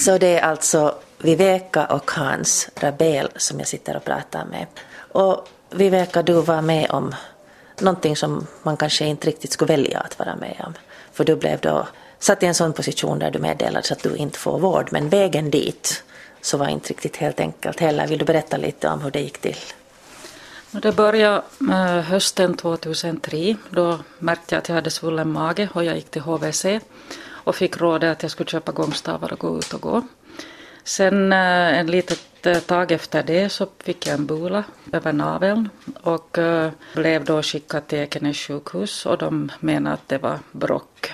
Så det är alltså Viveka och Hans Rabel som jag sitter och pratar med. Och Viveka, du var med om någonting som man kanske inte riktigt skulle välja att vara med om. För du blev då satt i en sån position där du meddelades att du inte får vård, men vägen dit så var inte riktigt helt enkelt heller. Vill du berätta lite om hur det gick till? Det började eh, hösten 2003. Då märkte jag att jag hade svullen mage och jag gick till HVC och fick rådet att jag skulle köpa gångstavar och gå ut och gå. Sen eh, en litet eh, tag efter det så fick jag en bula över naveln och eh, blev då skickad till Ekenäs sjukhus och de menade att det var brock.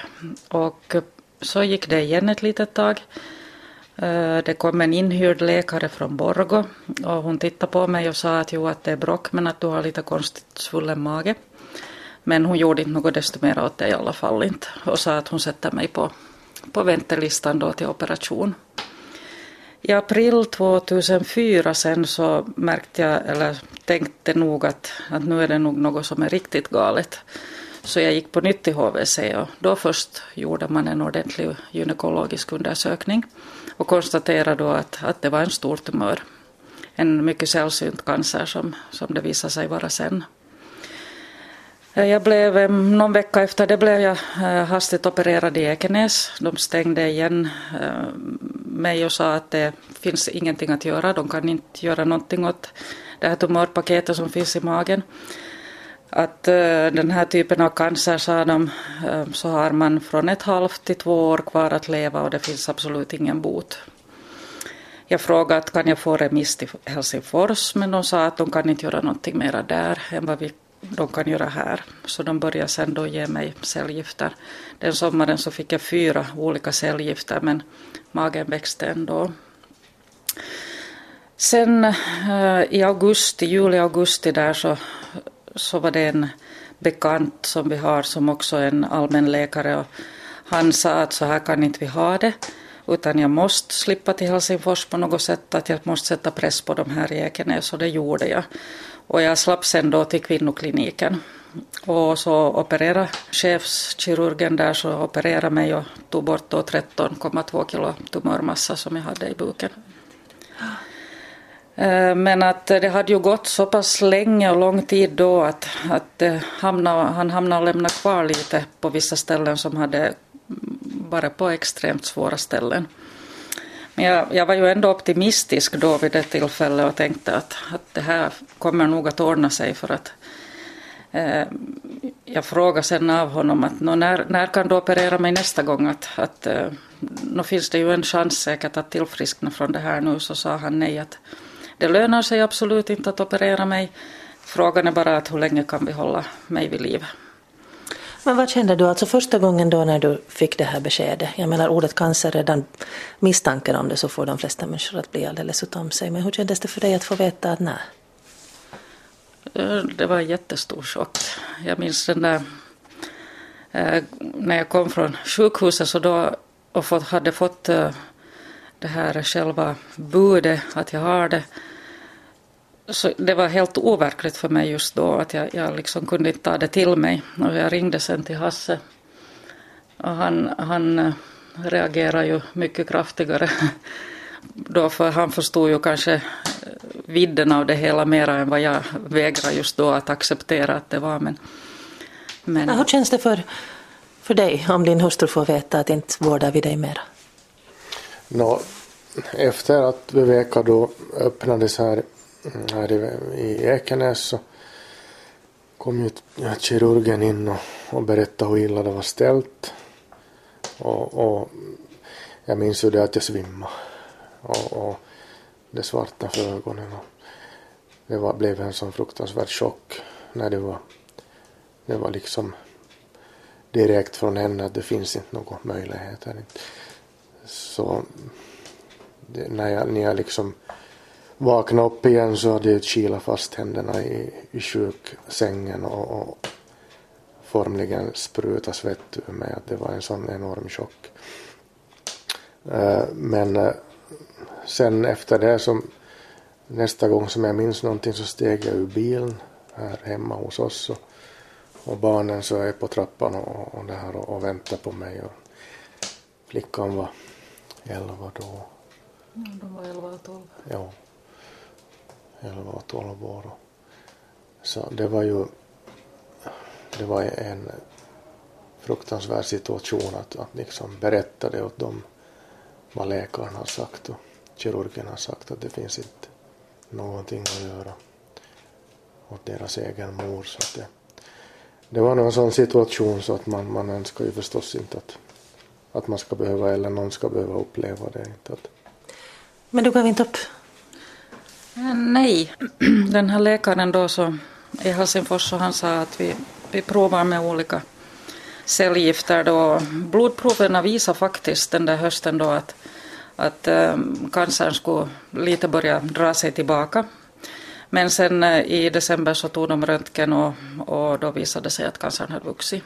Och eh, så gick det igen ett litet tag. Eh, det kom en inhyrd läkare från Borgo och hon tittade på mig och sa att jo att det är brock men att du har lite konstigt svullen mage. Men hon gjorde inte något desto mer åt det i alla fall inte och sa att hon sätter mig på, på väntelistan då till operation. I april 2004 sen så märkte jag, eller tänkte nog att, att nu är det nog något som är riktigt galet. Så jag gick på nytt till HVC och då först gjorde man en ordentlig gynekologisk undersökning och konstaterade då att, att det var en stor tumör. En mycket sällsynt cancer som, som det visade sig vara sen. Eh, jag blev, eh, någon vecka efter det blev jag eh, hastigt opererad i Ekenäs. De stängde igen mig och sa att det finns ingenting att göra. De kan inte göra någonting åt det här tumörpaketet som finns i magen. Att den här typen av cancer, sa de, så har man från ett halvt till två år kvar att leva och det finns absolut ingen bot. Jag frågade kan jag få remiss till Helsingfors men de sa att de kan inte göra någonting mera där än vad vi de kan göra här. Så de började sen då ge mig cellgifter. Den sommaren så fick jag fyra olika cellgifter men magen växte ändå. Sen eh, i augusti, juli, augusti där så, så var det en bekant som vi har som också är en allmänläkare och han sa att så här kan inte vi ha det utan jag måste slippa till Helsingfors på något sätt, att jag måste sätta press på de här i Ekenäs och det gjorde jag. Och jag slapp sen då till kvinnokliniken. Och så opererade chefskirurgen där så opererade mig och tog bort 13,2 kilo tumörmassa som jag hade i buken. Eh, men att det hade ju gått så pass länge och lång tid då att, att eh, hamna, han hamnade och lämnade kvar lite på vissa ställen som hade mm, bara på extremt svåra ställen. Men jag, jag, var ju ändå optimistisk då vid det tillfället och tänkte att, att det här kommer nog att ordna sig för att eh, jag frågade sen av honom att när, när kan du operera mig nästa gång? Att, att eh, nu finns det ju en chans säkert att tillfriskna från det här nu. Så sa han nej att det lönar sig absolut inte att operera mig. Frågan är bara att hur länge kan vi hålla mig vid liv. Men vad kände du alltså första gången då när du fick det här beskedet? Jag menar ordet cancer, redan misstanken om det så får de flesta människor att bli alldeles utom sig. Men hur kändes det för dig att få veta att nej? Eh, det var en jättestor chock. Jag minns den där eh, när jag kom från sjukhuset så då och fått, hade fått eh, det här själva budet att jag har det så det var helt overkligt för mig just då att jag, jag liksom kunde inte ta det till mig. Och jag ringde sen till Hasse och han, han eh, reagerade ju mycket kraftigare då för han förstod ju kanske eh, vidden av det hela mera än vad jag vägrade just då att acceptera att det var. Men, men... hur känns det för, för dig om din hustru får veta att inte vårdar vi dig mera? No, efter att Viveka då öppnades här Mm, här i Ekenäs så kom ju kirurgen in och, och berättade hur illa det var ställt. Och, och jag minns ju det att jag svimmade. Och, och det svarta för ögonen. Och det var, blev en sån fruktansvärd chock när det var, det var liksom direkt från henne att det finns inte några möjligheter. Så det, när, jag, när jag liksom vaknade upp igen så hade jag kilat fast händerna i, i sjuksängen och, och formligen spruta svett ur mig. Att det var en sån enorm chock. Uh, men uh, sen efter det som nästa gång som jag minns någonting så steg jag ur bilen här hemma hos oss och, och barnen så är på trappan och, och, där och, och väntar på mig och flickan var elva då Ja, de var 11 och 12. Ja. 11 och 12 år. Så det var ju det var en fruktansvärd situation att, att liksom berätta det åt dem vad läkaren har sagt och kirurgen har sagt att det finns inte någonting att göra åt deras egen mor. Så att det, det var nog en sån situation så att man, man önskar ju förstås inte att, att man ska behöva eller någon ska behöva uppleva det. Inte att... Men du gav inte upp? Äh, nej, den här läkaren då så i Helsingfors så han sa att vi, vi provar med olika cellgifter då. Blodproverna visar faktiskt den där hösten då att, att ähm, cancern skulle lite börja dra sig tillbaka. Men sen äh, i december så tog de röntgen och, och då visade det sig att cancern hade vuxit.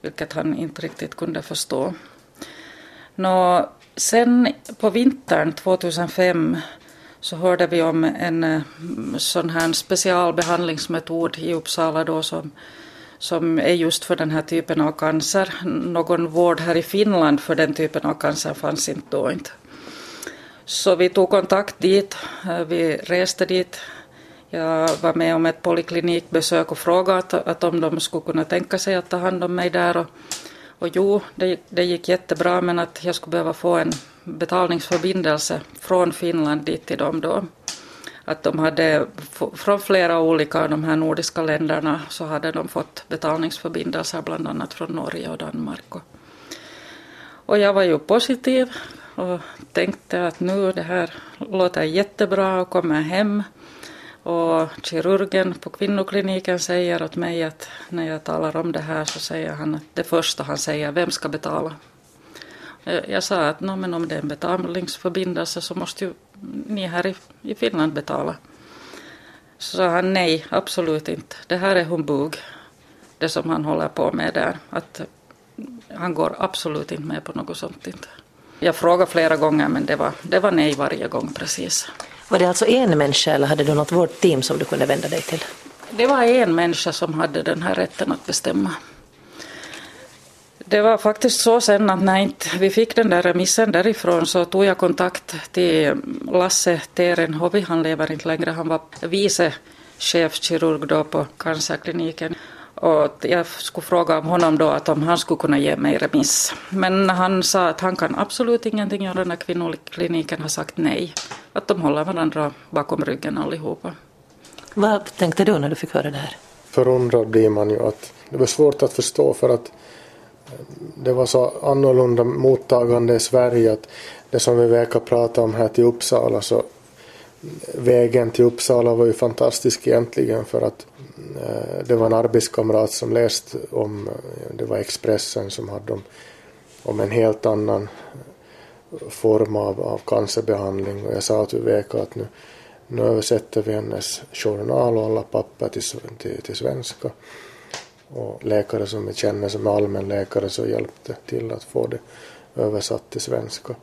Vilket han inte riktigt kunde förstå. Nå, sen på vintern 2005 så hörde vi om en eh, sån här specialbehandlingsmetod i Uppsala då som, som är just för den här typen av cancer. Någon vård här i Finland för den typen av cancer fanns inte då inte. Så vi tog kontakt dit, eh, vi reste dit. Jag var med om ett poliklinikbesök och frågade att, att om de skulle kunna tänka sig att ta hand om mig där. Och, och jo, det, det gick jättebra men att jag skulle behöva få en betalningsförbindelse från Finland dit till dem då. Att de hade från flera olika av de här nordiska länderna så hade de fått betalningsförbindelser bland annat från Norge och Danmark. Och, jag var ju positiv och tänkte att nu det här låter jättebra och kommer hem. Och kirurgen på kvinnokliniken säger åt mig att när jag talar om det här så säger han att det första han säger, vem ska betala? Eh, jag sa att no, men om det är en betalningsförbindelse så måste ju ni här i, i Finland betala. Så sa han nej, absolut inte. Det här är humbug, det som han håller på med där. Att han går absolut inte med på något sånt. Inte. Jag frågade flera gånger men det var, det var nej varje gång precis. Var det alltså en människa eller hade du något vårdteam som du kunde vända dig till? Det var en människa som hade den här rätten att bestämma. Det var faktiskt så sen att när inte vi fick den där remissen därifrån så tog jag kontakt till Lasse Terenhovi, han lever inte längre, han var vice chefkirurg då på cancerkliniken. Och jag skulle fråga honom då att om han skulle kunna ge mig remiss. Men han sa att han kan absolut ingenting göra när kvinnokliniken har sagt nej. Att de håller varandra bakom ryggen allihopa. Vad tänkte du när du fick höra det här? Förundrad blir man ju att det var svårt att förstå för att det var så annorlunda mottagande i Sverige att det som vi verkar prata om här till Uppsala så vägen till Uppsala var ju fantastisk egentligen för att eh, det var en arbetskamrat som läste om, eh, det var Expressen som hade om, om en helt annan form av, av cancerbehandling och jag sa till Veka att nu, nu översätter vi hennes journal och alla papper till, till, till svenska och läkare som vi känner som är allmänläkare så hjälpte till att få det översatt till svenska.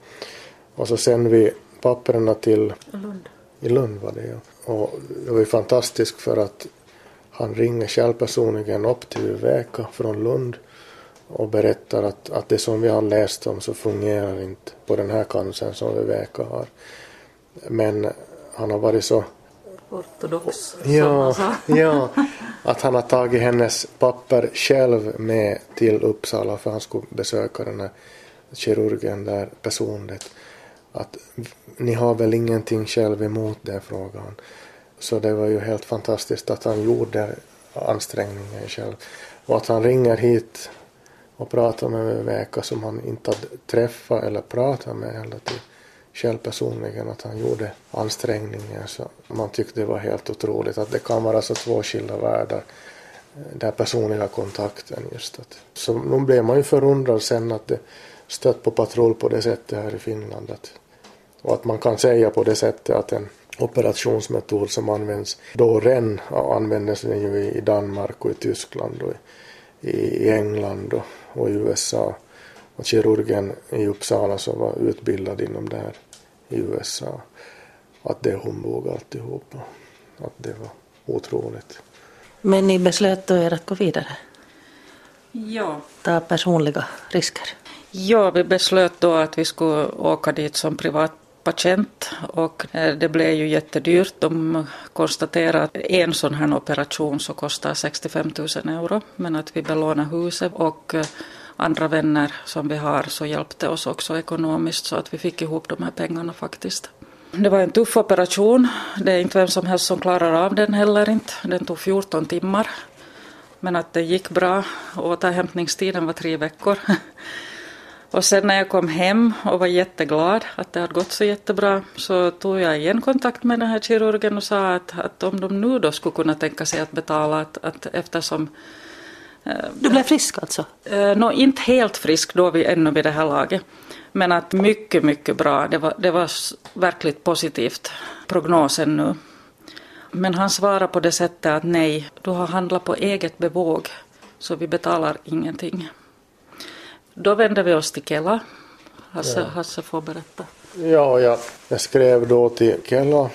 Och så sände vi papperna till Lund. I Lund var det ja. Och det var ju fantastiskt för att han ringer själv personligen upp till Viveka från Lund och berättar att, att det som vi har läst om så fungerar inte på den här cancern som Viveka har. Men han har varit så ortodox. Ja, ja, att han har tagit hennes papper själv med till Uppsala för han skulle besöka den här kirurgen där personligt. Att ni har väl ingenting själv emot det, frågade han. Så det var ju helt fantastiskt att han gjorde ansträngningen själv. Och att han ringer hit och pratar med Viveka som han inte hade träffat eller pratat med hela tiden själv personligen att han gjorde ansträngningen så man tyckte det var helt otroligt att det kan vara så två skilda världar eh, den personliga kontakten just att så då blev man ju förundrad sen att det stött på patrull på det sättet här i Finland att, och att man kan säga på det sättet att en operationsmetod som används då redan användes den ju i Danmark och i Tyskland och i, England och, och i USA och kirurgen i Uppsala som var utbildad inom det här i USA. Att det är humbug alltihopa. Att det var otroligt. Men ni beslöt då er att gå vidare? Ja. Ta personliga risker? Ja, vi beslöt då att vi skulle åka dit som privat, patient och eh, det blev ju jättedyrt. De konstaterade att en sån här operation så kostar 65 000 euro men att vi belånade huset och eh, andra vänner som vi har så hjälpte oss också ekonomiskt så att vi fick ihop de här pengarna faktiskt. Det var en tuff operation. Det är inte vem som helst som klarar av den heller inte. Den tog 14 timmar. Men att det gick bra. Återhämtningstiden var tre veckor. Och sen när jag kom hem och var jätteglad att det hade gått så jättebra så tog jag igen kontakt med den här kirurgen och sa att, att om de nu då skulle kunna tänka sig att betala att, att eftersom eh, du blev frisk alltså? Eh, no, inte helt frisk då vi, ännu vid det här laget. Men att mycket, mycket bra. Det var, det var verkligt positivt, prognosen nu. Men han svarade på det sättet att nej, du har handlat på eget bevåg, så vi betalar ingenting. Då vände vi oss till Kela. Hasse, ja. Hasse får berätta. Ja, jag, jag skrev då till Kela,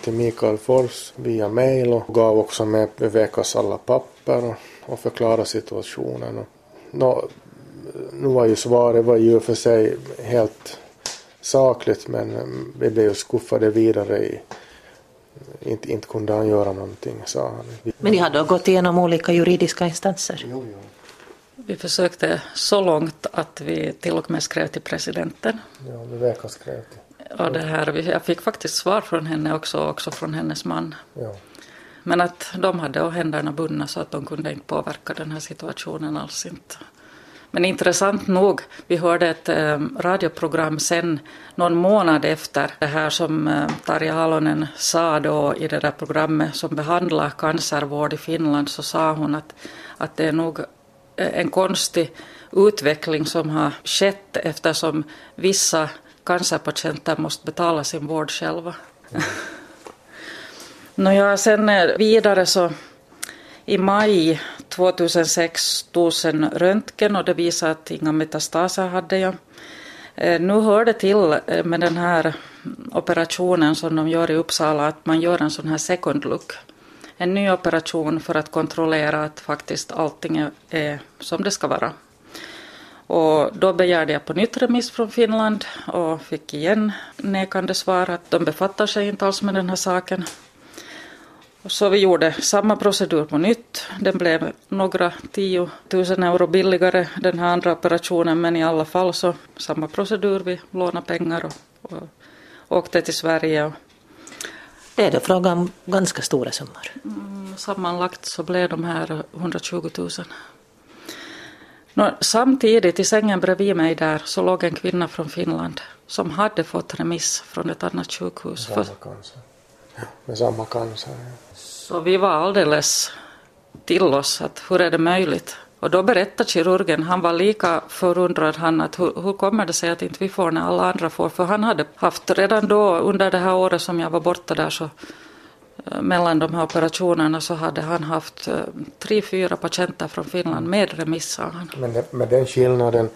till Mikael Fors via mail och gav också med Vekas alla papper och, och förklarade situationen. Och, no, nu var ju svaret var ju för sig helt sakligt men vi blev ju skuffade vidare i inte, inte kunde han göra någonting, sa han. Men ni hade gått igenom olika juridiska instanser? Jo, jo. Vi försökte så långt att vi till och med skrev till presidenten. Ja, Viveka skrev till. Och det här, jag fick faktiskt svar från henne också, också från hennes man. Ja. Men att de hade händerna bundna så att de kunde inte påverka den här situationen alls inte. Men intressant nog, vi hörde ett eh, radioprogram sen någon månad efter det här som eh, Tarja Halonen sa då i det där programmet som behandlar cancervård i Finland så sa hon att, att det är nog en konstig utveckling som har skett eftersom vissa cancerpatienter måste betala sin vård själva. Mm. Nåja, sen eh, vidare så i maj 2006 togs en röntgen och det visade att inga metastaser hade jag. Eh, nu hör det till eh, med den här operationen som de gör i Uppsala att man gör en sån här second look. En ny operation för att kontrollera att faktiskt allting är som det ska vara. Och då begärde jag på nytt remiss från Finland och fick igen nekande svar att de befattar sig inte alls med den här saken. Så vi gjorde samma procedur på nytt. Den blev några tiotusen euro billigare den här andra operationen men i alla fall så samma procedur. Vi lånade pengar och, och åkte till Sverige. Och, det är då fråga om ganska stora summor. Mm, sammanlagt så blev de här 120 000. Nå, samtidigt i sängen bredvid mig där så låg en kvinna från Finland som hade fått remiss från ett annat sjukhus. Samma cancer. Ja, med samma cancer. Ja. Så vi var alldeles till oss att hur är det möjligt? Och då berättade kirurgen, han var lika förundrad han att hur, hur kommer det sig att inte vi får när alla andra får? För han hade haft redan då under det här året som jag var borta där så eh, mellan de här operationerna så hade han haft eh, tre, fyra patienter från Finland med remiss han. Men det, med den skillnaden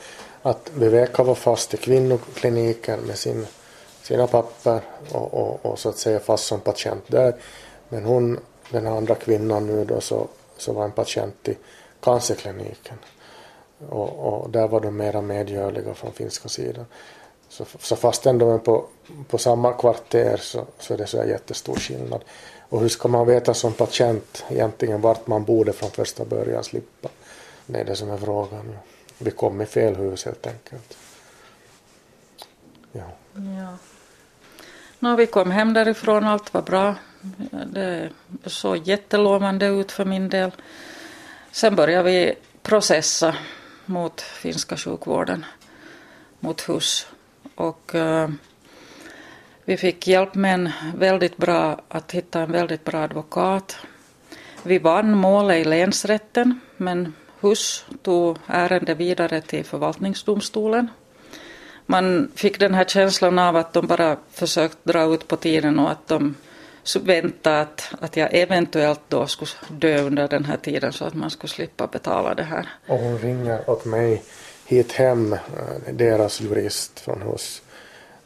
att Viveka var fast i kvinnokliniken med sin, sina papper och, och, och så att säga fast som patient där. Men hon den andra kvinnan nu då så, så var en patient i cancerkliniken. Och, och där var de mera medgörliga från finska sidan. Så, så fastän de är på, på samma kvarter så, så är det så jättestor skillnad. Och hur ska man veta som patient egentligen vart man borde från första början slippa? Det är det som är frågan. Vi kom i fel hus helt enkelt. Ja. ja. Nå, vi kom hem därifrån, allt var bra. Det såg jättelovande ut för min del. Sen började vi processa mot finska sjukvården, mot HUS. Och uh, vi fick hjälp med en väldigt bra, att hitta en väldigt bra advokat. Vi vann målet i länsrätten, men HUS tog ärendet vidare till förvaltningsdomstolen. Man fick den här känslan av att de bara försökt dra ut på tiden och att de vänta att, att jag eventuellt då skulle dö under den här tiden så att man skulle slippa betala det här. Och hon ringer åt mig hit hem, eh, deras jurist från hos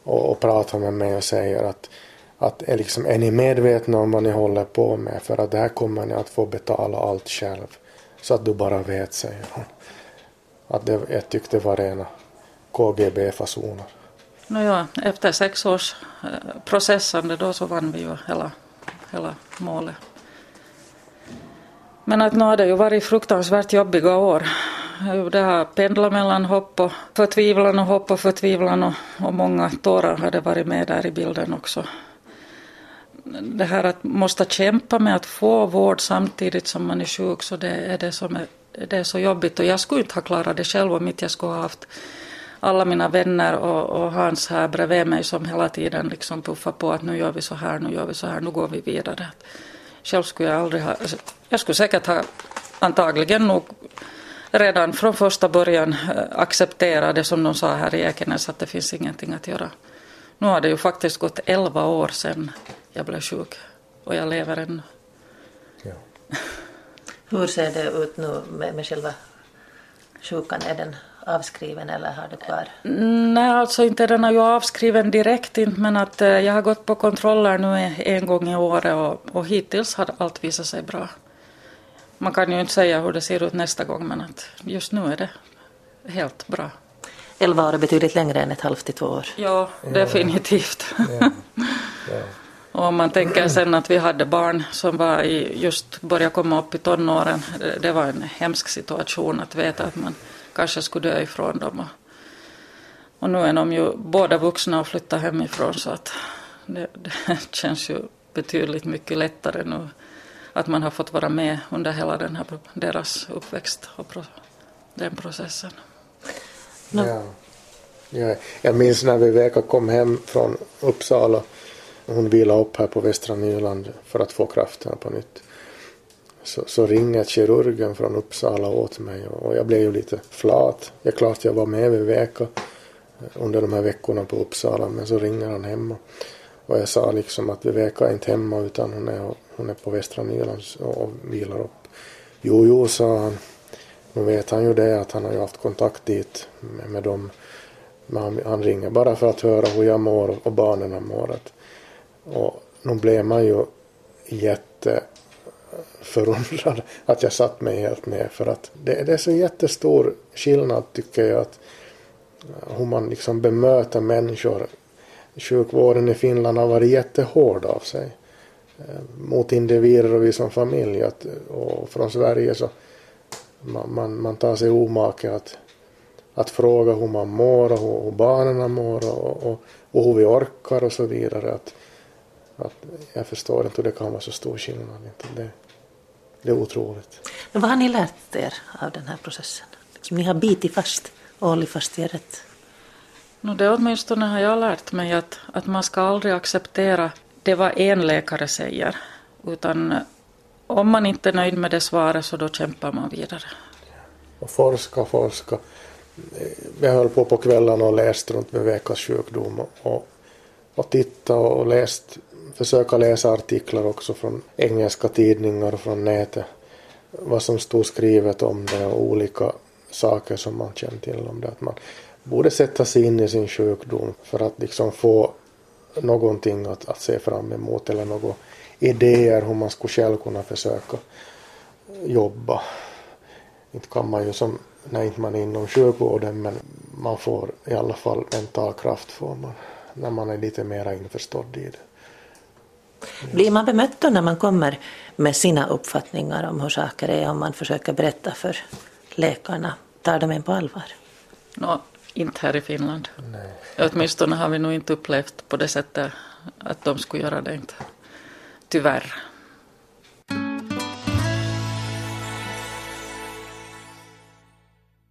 och, och pratar med mig och säger att, att är, liksom, är ni medvetna om vad ni håller på med för att det här kommer ni att få betala allt själv. Så att du bara vet, säger hon. Att det, jag tyckte det var rena KGB-fasoner. Nåja, efter sex års eh, processande då så vann vi ju hela, hela målet. Men att nu har det ju varit fruktansvärt jobbiga år. Det har pendlat mellan hopp och förtvivlan och hopp och förtvivlan och, och många tårar har det varit med där i bilden också. Det här att måste kämpa med att få vård samtidigt som man är sjuk så det är det som är, det är så jobbigt och jag skulle inte ha klarat det själv om inte jag skulle ha haft alla mina vänner och, och Hans här bredvid mig som hela tiden liksom puffar på att nu gör vi så här, nu gör vi så här, nu går vi vidare. Själv skulle jag aldrig ha, jag skulle säkert ha antagligen nog redan från första början eh, acceptera det som de sa här i Ekenäs att det finns ingenting att göra. Nu har det ju faktiskt gått elva år sedan jag blev sjuk och jag lever ännu. Ja. Hur ser det ut nu med, med själva sjukan? Är den avskriven eller har du kvar? Nej, alltså inte den är ju avskriven direkt inte, men att eh, jag har gått på kontroller nu en gång i året och, och hittills har allt visat sig bra. Man kan ju inte säga hur det ser ut nästa gång, men att just nu är det helt bra. Elva år är betydligt längre än ett halvt till två år. Ja, definitivt. Ja. Ja. Och om man tänker sen att vi hade barn som var i, just började komma upp i tonåren, det, det var en hemsk situation att veta att man kanske skulle dö ifrån dem. Och, och nu är de ju båda vuxna och flyttat hemifrån så att det, det känns ju betydligt mycket lättare nu att man har fått vara med under hela den här, deras uppväxt och pro, den processen. No. Ja. Ja, jag minns när Viveka kom hem från Uppsala. Hon vilade upp här på Västra Nyland för att få kraften på nytt så, så ringer kirurgen från Uppsala åt mig och jag blev ju lite flat. Det är klart jag var med vid eh, under de här veckorna på Uppsala men så ringer han hemma och, jag sa liksom att Viveka är inte hemma utan hon är, hon är på Västra Nyland och, och vilar upp. Jo, jo, sa han. Nu vet han ju det att han har ju haft kontakt dit med, med dem. Men han, han, ringer bara för att höra hur jag mår och barnen mår. Och nu blev man ju jätte förundrad att jag satt mig helt ner för att det, det är så jättestor skillnad tycker jag att eh, hur man liksom bemöter människor. Sjukvården i Finland har varit jättehård av sig eh, mot individer och vi som familj att, och från Sverige så man, man, man tar sig omake att, att fråga hur man mår och hur, hur barnen mår och, och, och hur vi orkar och så vidare. Att, att jag förstår inte hur det kan vara så stor skillnad. Det, det är otroligt. Men vad har ni lärt er av den här processen? Liksom, ni har bitit fast och hållit fast er rätt. No, det åtminstone har jag lärt mig att, att man ska aldrig acceptera det vad en läkare säger. Utan om man inte är nöjd med det svaret så då kämpar man vidare. Och forska, forska. Vi höll på på kvällarna och läste runt med veckans sjukdom och, och, och titta och läst försöka läsa artiklar också från engelska tidningar och från nätet. Vad som stod skrivet om det och olika saker som man känner till om det. Att man borde sätta sig in i sin sjukdom för att liksom få någonting att, att se fram emot eller några idéer hur man skulle själv kunna försöka jobba. Inte kan man ju som när inte man är inom sjukvården men man får i alla fall mental kraft får man när man är lite mera införstådd i det. Blir man bemött då när man kommer med sina uppfattningar om hur saker är om man försöker berätta för läkarna? Tar de en på allvar? No, inte här i Finland. Nej. Åtminstone har vi nog inte upplevt på det sättet att de skulle göra det. Inte. Tyvärr.